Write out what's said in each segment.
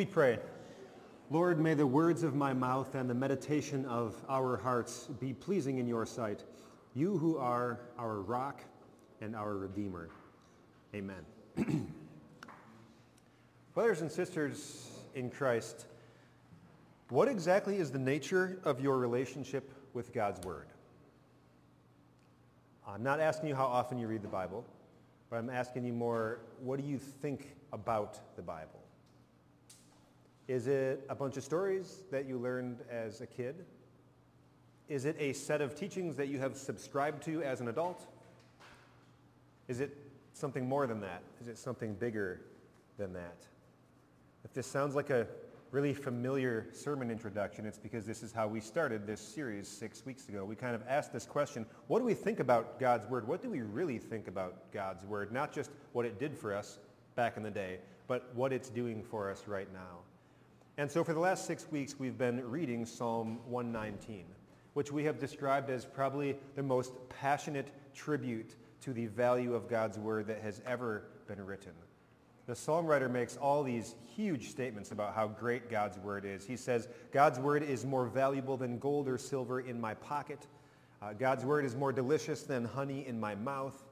We pray. Lord, may the words of my mouth and the meditation of our hearts be pleasing in your sight, you who are our rock and our redeemer. Amen. Brothers and sisters in Christ, what exactly is the nature of your relationship with God's Word? I'm not asking you how often you read the Bible, but I'm asking you more, what do you think about the Bible? Is it a bunch of stories that you learned as a kid? Is it a set of teachings that you have subscribed to as an adult? Is it something more than that? Is it something bigger than that? If this sounds like a really familiar sermon introduction, it's because this is how we started this series six weeks ago. We kind of asked this question, what do we think about God's Word? What do we really think about God's Word? Not just what it did for us back in the day, but what it's doing for us right now. And so for the last six weeks, we've been reading Psalm 119, which we have described as probably the most passionate tribute to the value of God's word that has ever been written. The psalm writer makes all these huge statements about how great God's word is. He says, God's word is more valuable than gold or silver in my pocket. Uh, God's word is more delicious than honey in my mouth.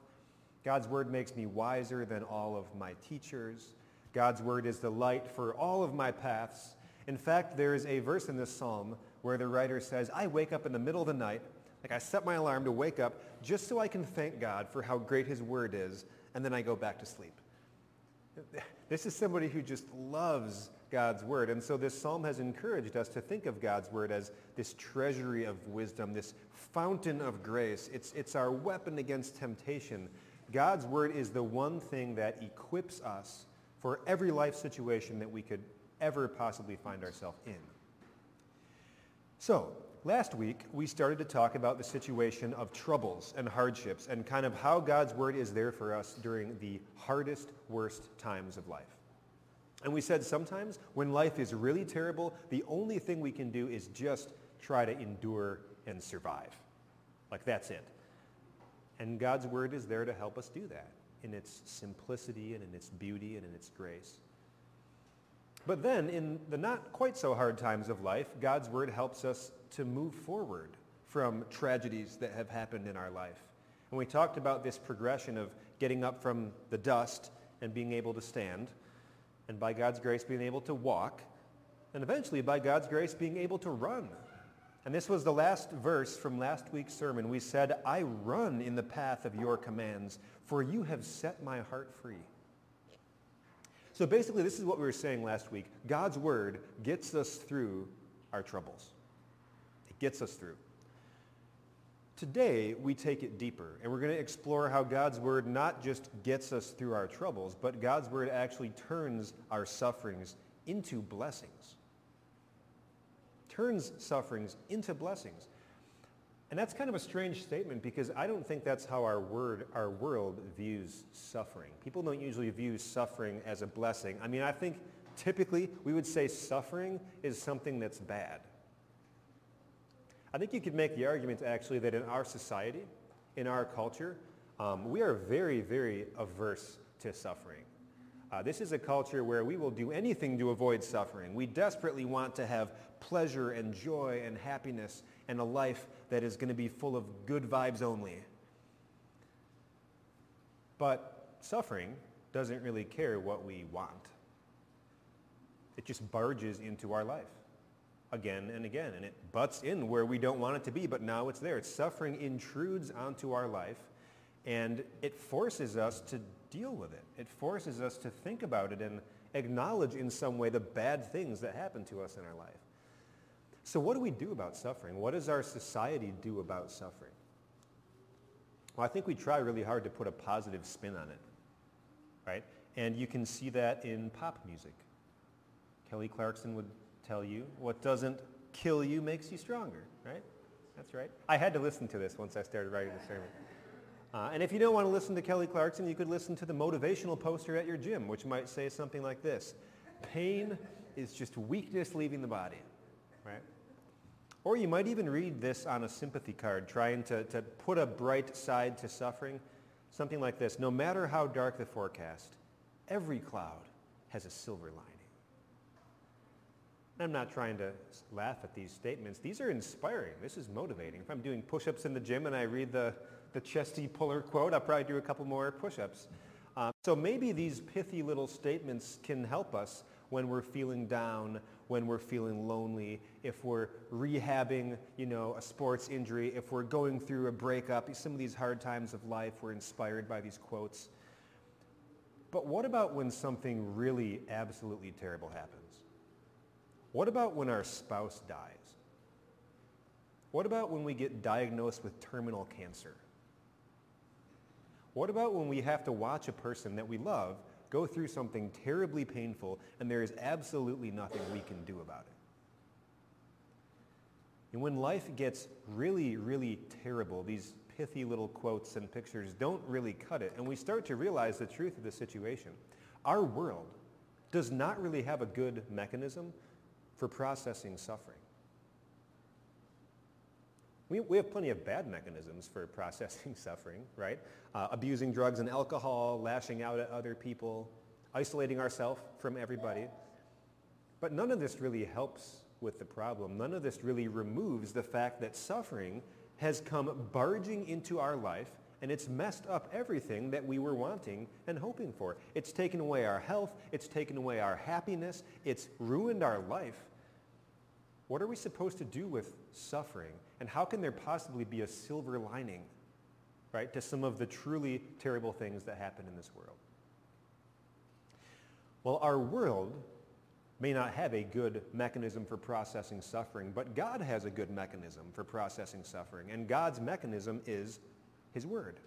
God's word makes me wiser than all of my teachers. God's word is the light for all of my paths. In fact, there is a verse in this psalm where the writer says, I wake up in the middle of the night, like I set my alarm to wake up just so I can thank God for how great his word is, and then I go back to sleep. This is somebody who just loves God's word. And so this psalm has encouraged us to think of God's word as this treasury of wisdom, this fountain of grace. It's, it's our weapon against temptation. God's word is the one thing that equips us for every life situation that we could ever possibly find ourselves in. So, last week we started to talk about the situation of troubles and hardships and kind of how God's word is there for us during the hardest, worst times of life. And we said sometimes when life is really terrible, the only thing we can do is just try to endure and survive. Like that's it. And God's word is there to help us do that in its simplicity and in its beauty and in its grace. But then, in the not quite so hard times of life, God's word helps us to move forward from tragedies that have happened in our life. And we talked about this progression of getting up from the dust and being able to stand, and by God's grace being able to walk, and eventually by God's grace being able to run. And this was the last verse from last week's sermon. We said, I run in the path of your commands, for you have set my heart free. So basically, this is what we were saying last week. God's word gets us through our troubles. It gets us through. Today, we take it deeper, and we're going to explore how God's word not just gets us through our troubles, but God's word actually turns our sufferings into blessings. Turns sufferings into blessings. And that's kind of a strange statement because I don't think that's how our, word, our world views suffering. People don't usually view suffering as a blessing. I mean, I think typically we would say suffering is something that's bad. I think you could make the argument actually that in our society, in our culture, um, we are very, very averse to suffering. Uh, this is a culture where we will do anything to avoid suffering. We desperately want to have pleasure and joy and happiness and a life that is going to be full of good vibes only. But suffering doesn't really care what we want. It just barges into our life again and again, and it butts in where we don't want it to be, but now it's there. Suffering intrudes onto our life, and it forces us to deal with it. It forces us to think about it and acknowledge in some way the bad things that happen to us in our life. So what do we do about suffering? What does our society do about suffering? Well, I think we try really hard to put a positive spin on it, right? And you can see that in pop music. Kelly Clarkson would tell you, what doesn't kill you makes you stronger, right? That's right. I had to listen to this once I started writing the sermon. Uh, and if you don't want to listen to Kelly Clarkson, you could listen to the motivational poster at your gym, which might say something like this. Pain is just weakness leaving the body, right? Or you might even read this on a sympathy card, trying to, to put a bright side to suffering. Something like this. No matter how dark the forecast, every cloud has a silver lining. I'm not trying to laugh at these statements. These are inspiring. This is motivating. If I'm doing push-ups in the gym and I read the, the Chesty Puller quote, I'll probably do a couple more push-ups. Um, so maybe these pithy little statements can help us when we're feeling down, when we're feeling lonely, if we're rehabbing, you know, a sports injury, if we're going through a breakup, some of these hard times of life, we're inspired by these quotes. But what about when something really absolutely terrible happens? What about when our spouse dies? What about when we get diagnosed with terminal cancer? What about when we have to watch a person that we love go through something terribly painful and there is absolutely nothing we can do about it? And when life gets really, really terrible, these pithy little quotes and pictures don't really cut it, and we start to realize the truth of the situation. Our world does not really have a good mechanism for processing suffering. We, we have plenty of bad mechanisms for processing suffering, right? Uh, abusing drugs and alcohol, lashing out at other people, isolating ourselves from everybody. But none of this really helps with the problem. None of this really removes the fact that suffering has come barging into our life and it's messed up everything that we were wanting and hoping for. It's taken away our health. It's taken away our happiness. It's ruined our life. What are we supposed to do with suffering? And how can there possibly be a silver lining, right, to some of the truly terrible things that happen in this world? Well, our world may not have a good mechanism for processing suffering, but God has a good mechanism for processing suffering. And God's mechanism is his word.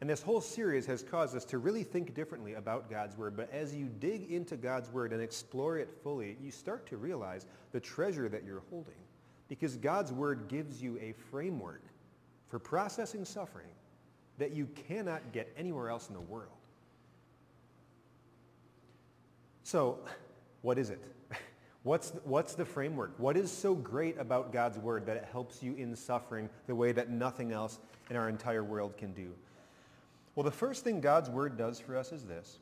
And this whole series has caused us to really think differently about God's word. But as you dig into God's word and explore it fully, you start to realize the treasure that you're holding. Because God's word gives you a framework for processing suffering that you cannot get anywhere else in the world. So what is it? What's, what's the framework? What is so great about God's word that it helps you in suffering the way that nothing else in our entire world can do? Well, the first thing God's word does for us is this.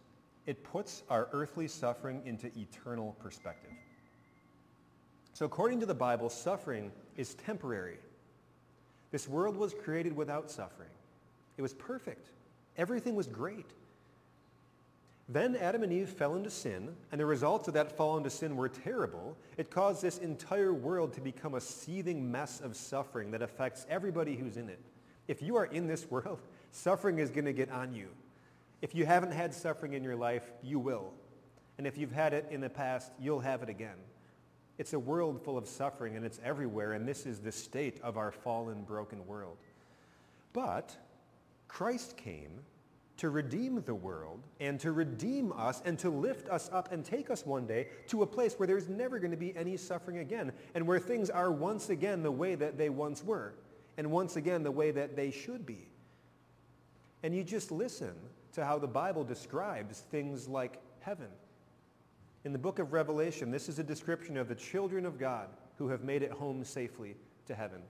It puts our earthly suffering into eternal perspective. So according to the Bible, suffering is temporary. This world was created without suffering. It was perfect. Everything was great. Then Adam and Eve fell into sin, and the results of that fall into sin were terrible. It caused this entire world to become a seething mess of suffering that affects everybody who's in it. If you are in this world, suffering is going to get on you. If you haven't had suffering in your life, you will. And if you've had it in the past, you'll have it again. It's a world full of suffering, and it's everywhere, and this is the state of our fallen, broken world. But Christ came to redeem the world and to redeem us and to lift us up and take us one day to a place where there's never going to be any suffering again and where things are once again the way that they once were and once again the way that they should be. And you just listen to how the Bible describes things like heaven. In the book of Revelation, this is a description of the children of God who have made it home safely to heaven.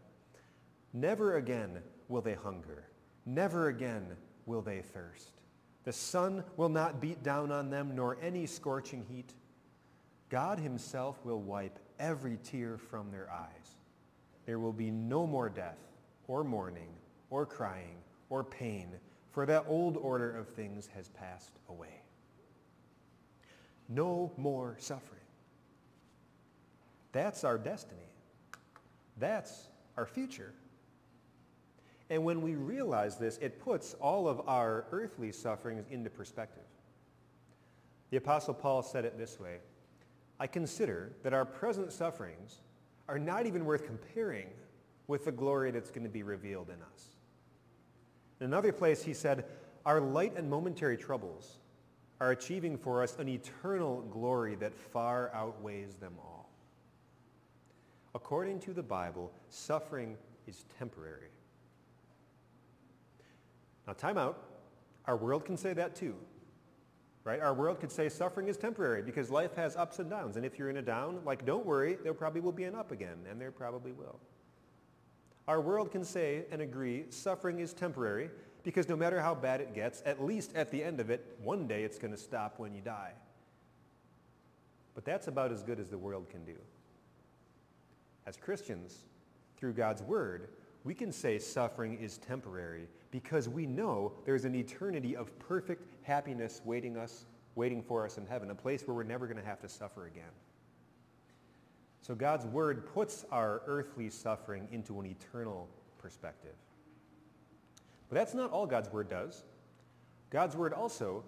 Never again will they hunger. Never again will they thirst. The sun will not beat down on them, nor any scorching heat. God himself will wipe every tear from their eyes. There will be no more death, or mourning, or crying, or pain, for that old order of things has passed away. No more suffering. That's our destiny. That's our future. And when we realize this, it puts all of our earthly sufferings into perspective. The Apostle Paul said it this way, I consider that our present sufferings are not even worth comparing with the glory that's going to be revealed in us. In another place, he said, our light and momentary troubles are achieving for us an eternal glory that far outweighs them all. According to the Bible, suffering is temporary. Now, time out. Our world can say that too. Right? Our world could say suffering is temporary because life has ups and downs. And if you're in a down, like don't worry, there probably will be an up again. And there probably will. Our world can say and agree suffering is temporary because no matter how bad it gets, at least at the end of it, one day it's going to stop when you die. But that's about as good as the world can do. As Christians, through God's word, we can say suffering is temporary because we know there's an eternity of perfect happiness waiting us, waiting for us in heaven, a place where we're never going to have to suffer again. So God's word puts our earthly suffering into an eternal perspective. But that's not all God's word does. God's word also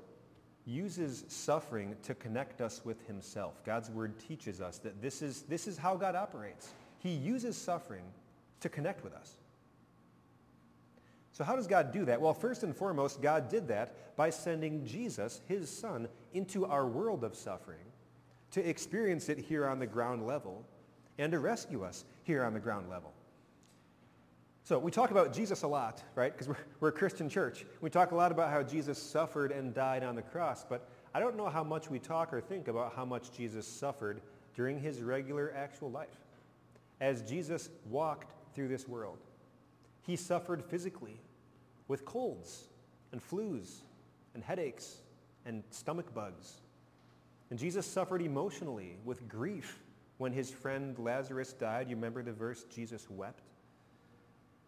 uses suffering to connect us with himself. God's word teaches us that this is, this is how God operates. He uses suffering to connect with us. So how does God do that? Well, first and foremost, God did that by sending Jesus, his son, into our world of suffering to experience it here on the ground level and to rescue us here on the ground level. So we talk about Jesus a lot, right? Because we're, we're a Christian church. We talk a lot about how Jesus suffered and died on the cross, but I don't know how much we talk or think about how much Jesus suffered during his regular actual life. As Jesus walked through this world, he suffered physically with colds and flus and headaches and stomach bugs. And Jesus suffered emotionally with grief when his friend Lazarus died. You remember the verse, Jesus wept?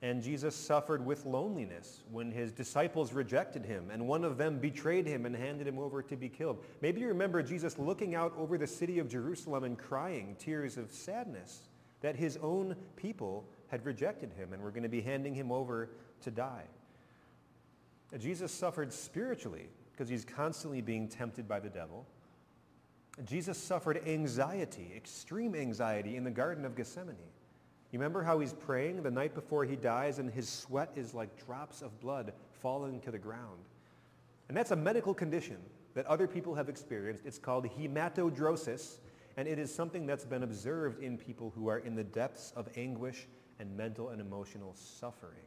And Jesus suffered with loneliness when his disciples rejected him and one of them betrayed him and handed him over to be killed. Maybe you remember Jesus looking out over the city of Jerusalem and crying tears of sadness that his own people had rejected him and were going to be handing him over to die. Jesus suffered spiritually because he's constantly being tempted by the devil. Jesus suffered anxiety, extreme anxiety in the Garden of Gethsemane. You remember how he's praying the night before he dies and his sweat is like drops of blood falling to the ground. And that's a medical condition that other people have experienced. It's called hematidrosis, and it is something that's been observed in people who are in the depths of anguish and mental and emotional suffering.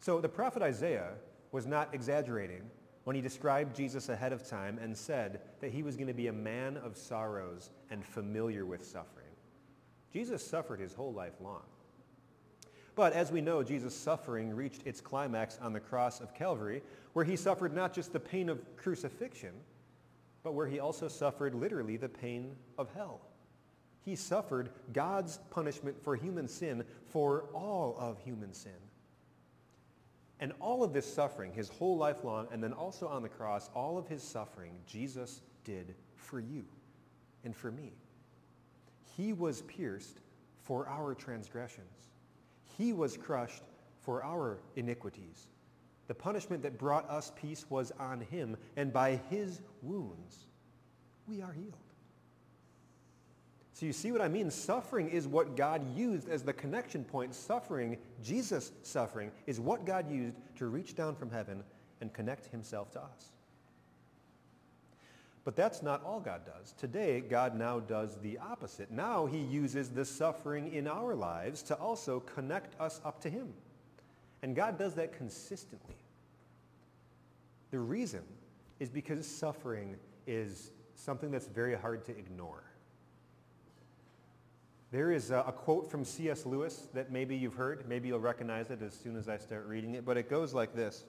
So the prophet Isaiah was not exaggerating when he described Jesus ahead of time and said that he was going to be a man of sorrows and familiar with suffering. Jesus suffered his whole life long. But as we know, Jesus' suffering reached its climax on the cross of Calvary, where he suffered not just the pain of crucifixion, but where he also suffered literally the pain of hell. He suffered God's punishment for human sin for all of human sin. And all of this suffering, his whole life long, and then also on the cross, all of his suffering, Jesus did for you and for me. He was pierced for our transgressions. He was crushed for our iniquities. The punishment that brought us peace was on him, and by his wounds we are healed. So you see what I mean? Suffering is what God used as the connection point. Suffering, Jesus' suffering, is what God used to reach down from heaven and connect himself to us. But that's not all God does. Today, God now does the opposite. Now he uses the suffering in our lives to also connect us up to him. And God does that consistently. The reason is because suffering is something that's very hard to ignore. There is a, a, quote from C.S. Lewis that maybe you've heard. Maybe you'll recognize it as soon as I start reading it. But it goes like this.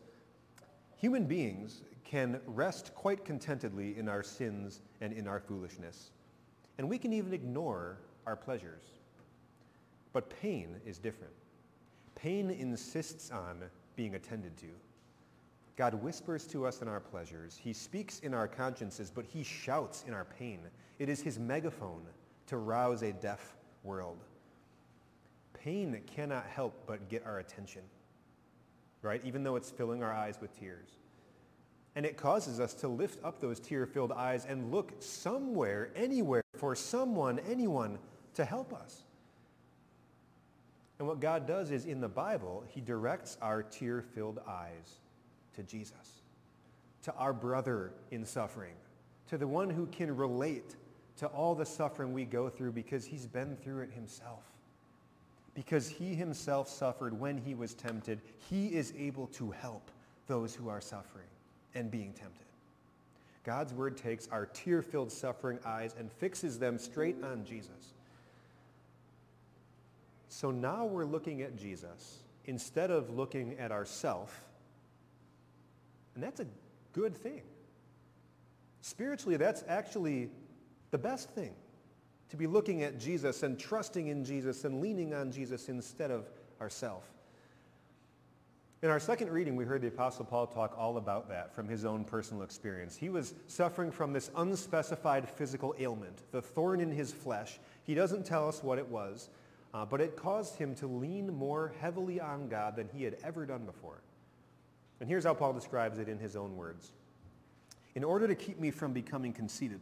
Human beings can rest quite contentedly in our sins and in our foolishness. And we can even ignore our pleasures. But pain is different. Pain insists on being attended to. God whispers to us in our pleasures. He speaks in our consciences, but he shouts in our pain. It is his megaphone to rouse a deaf world. Pain cannot help but get our attention right? Even though it's filling our eyes with tears. And it causes us to lift up those tear-filled eyes and look somewhere, anywhere, for someone, anyone to help us. And what God does is in the Bible, he directs our tear-filled eyes to Jesus, to our brother in suffering, to the one who can relate to all the suffering we go through because he's been through it himself because he himself suffered when he was tempted, he is able to help those who are suffering and being tempted. God's word takes our tear-filled suffering eyes and fixes them straight on Jesus. So now we're looking at Jesus instead of looking at ourself, and that's a good thing. Spiritually, that's actually the best thing, to be looking at Jesus and trusting in Jesus and leaning on Jesus instead of ourself. In our second reading, we heard the Apostle Paul talk all about that from his own personal experience. He was suffering from this unspecified physical ailment, the thorn in his flesh. He doesn't tell us what it was, uh, but it caused him to lean more heavily on God than he had ever done before. And here's how Paul describes it in his own words. In order to keep me from becoming conceited,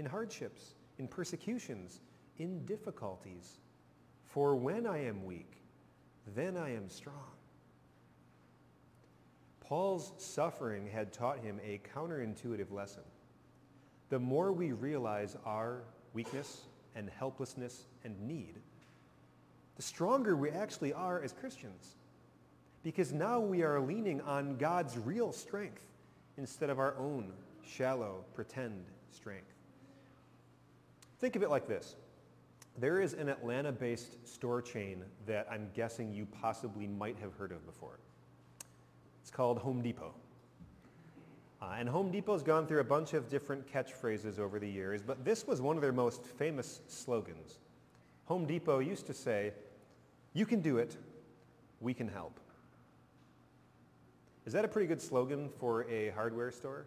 in hardships, in persecutions, in difficulties. For when I am weak, then I am strong. Paul's suffering had taught him a counterintuitive lesson. The more we realize our weakness and helplessness and need, the stronger we actually are as Christians. Because now we are leaning on God's real strength instead of our own shallow, pretend strength. Think of it like this. There is an Atlanta-based store chain that I'm guessing you possibly might have heard of before. It's called Home Depot. Uh, and Home Depot's gone through a bunch of different catchphrases over the years, but this was one of their most famous slogans. Home Depot used to say, you can do it, we can help. Is that a pretty good slogan for a hardware store?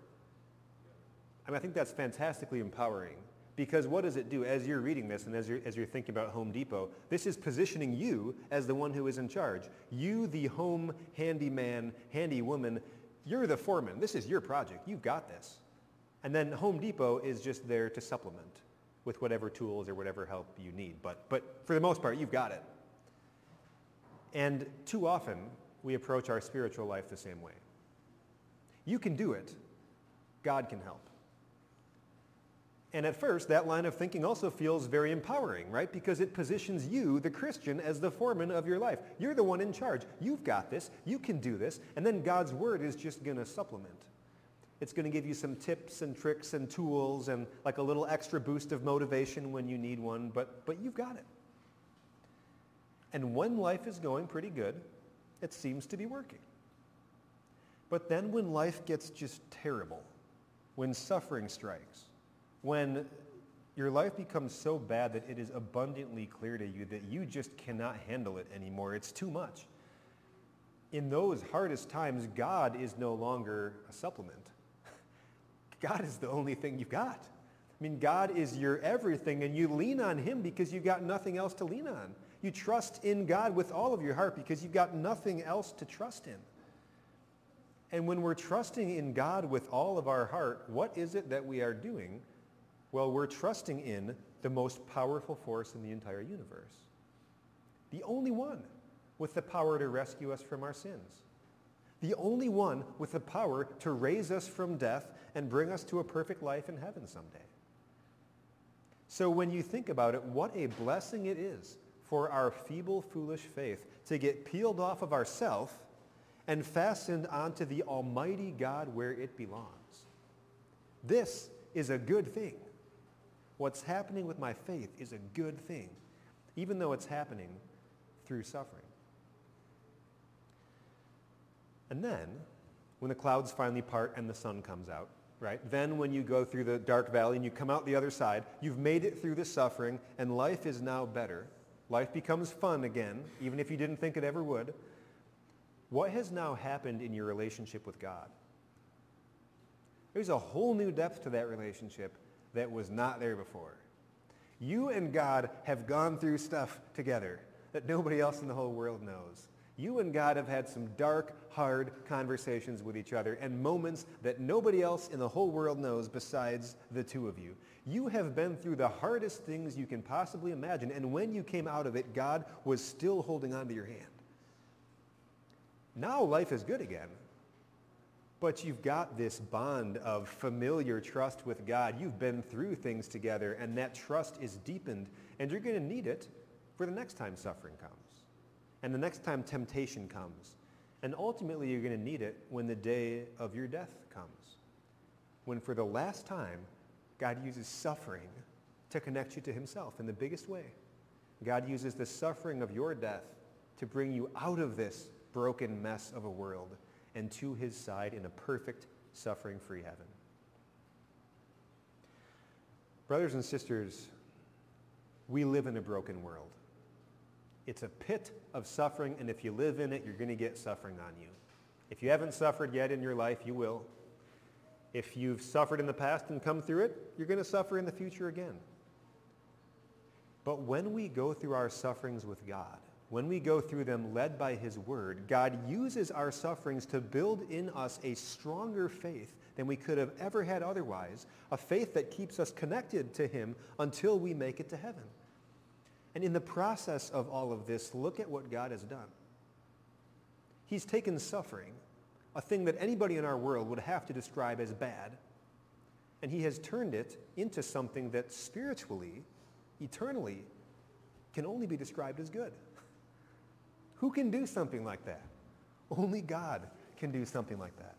I mean, I think that's fantastically empowering. Because what does it do as you're reading this and as you're, as you're thinking about Home Depot? This is positioning you as the one who is in charge. You, the home handyman, handy woman, you're the foreman. This is your project. You've got this. And then Home Depot is just there to supplement with whatever tools or whatever help you need. But, but for the most part, you've got it. And too often, we approach our spiritual life the same way. You can do it. God can help. And at first, that line of thinking also feels very empowering, right? Because it positions you, the Christian, as the foreman of your life. You're the one in charge. You've got this. You can do this. And then God's word is just going to supplement. It's going to give you some tips and tricks and tools and like a little extra boost of motivation when you need one, but, but you've got it. And when life is going pretty good, it seems to be working. But then when life gets just terrible, when suffering strikes, when your life becomes so bad that it is abundantly clear to you that you just cannot handle it anymore. It's too much. In those hardest times, God is no longer a supplement. God is the only thing you've got. I mean, God is your everything, and you lean on him because you've got nothing else to lean on. You trust in God with all of your heart because you've got nothing else to trust in. And when we're trusting in God with all of our heart, what is it that we are doing? Well, we're trusting in the most powerful force in the entire universe. The only one with the power to rescue us from our sins. The only one with the power to raise us from death and bring us to a perfect life in heaven someday. So when you think about it, what a blessing it is for our feeble, foolish faith to get peeled off of ourself and fastened onto the Almighty God where it belongs. This is a good thing. What's happening with my faith is a good thing, even though it's happening through suffering. And then, when the clouds finally part and the sun comes out, right? Then when you go through the dark valley and you come out the other side, you've made it through the suffering and life is now better. Life becomes fun again, even if you didn't think it ever would. What has now happened in your relationship with God? There's a whole new depth to that relationship that was not there before. You and God have gone through stuff together that nobody else in the whole world knows. You and God have had some dark, hard conversations with each other and moments that nobody else in the whole world knows besides the two of you. You have been through the hardest things you can possibly imagine, and when you came out of it, God was still holding on to your hand. Now life is good again, but you've got this bond of familiar trust with God. You've been through things together, and that trust is deepened, and you're going to need it for the next time suffering comes, and the next time temptation comes. And ultimately, you're going to need it when the day of your death comes, when for the last time, God uses suffering to connect you to himself in the biggest way. God uses the suffering of your death to bring you out of this broken mess of a world and to his side in a perfect, suffering-free heaven. Brothers and sisters, we live in a broken world. It's a pit of suffering, and if you live in it, you're going to get suffering on you. If you haven't suffered yet in your life, you will. If you've suffered in the past and come through it, you're going to suffer in the future again. But when we go through our sufferings with God, when we go through them led by his word, God uses our sufferings to build in us a stronger faith than we could have ever had otherwise, a faith that keeps us connected to him until we make it to heaven. And in the process of all of this, look at what God has done. He's taken suffering, a thing that anybody in our world would have to describe as bad, and he has turned it into something that spiritually, eternally, can only be described as good. Who can do something like that? Only God can do something like that.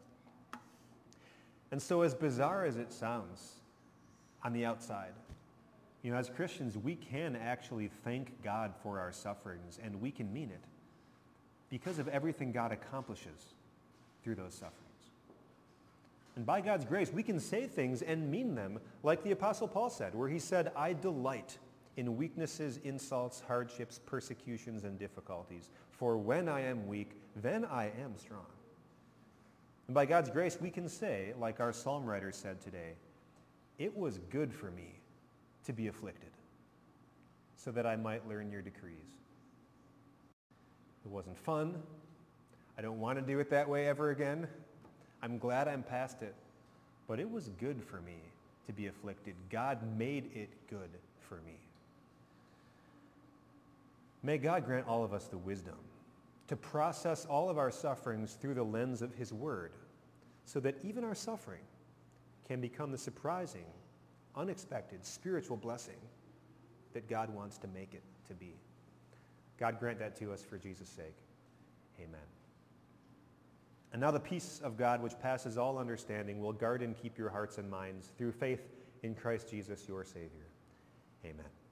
And so as bizarre as it sounds on the outside, you know, as Christians, we can actually thank God for our sufferings, and we can mean it because of everything God accomplishes through those sufferings. And by God's grace, we can say things and mean them like the Apostle Paul said, where he said, I delight in weaknesses, insults, hardships, persecutions, and difficulties. For when I am weak, then I am strong. And by God's grace, we can say, like our psalm writer said today, it was good for me to be afflicted, so that I might learn your decrees. It wasn't fun. I don't want to do it that way ever again. I'm glad I'm past it. But it was good for me to be afflicted. God made it good for me. May God grant all of us the wisdom to process all of our sufferings through the lens of his word so that even our suffering can become the surprising unexpected spiritual blessing that God wants to make it to be. God grant that to us for Jesus' sake. Amen. And now the peace of God, which passes all understanding, will guard and keep your hearts and minds through faith in Christ Jesus, your Savior. Amen.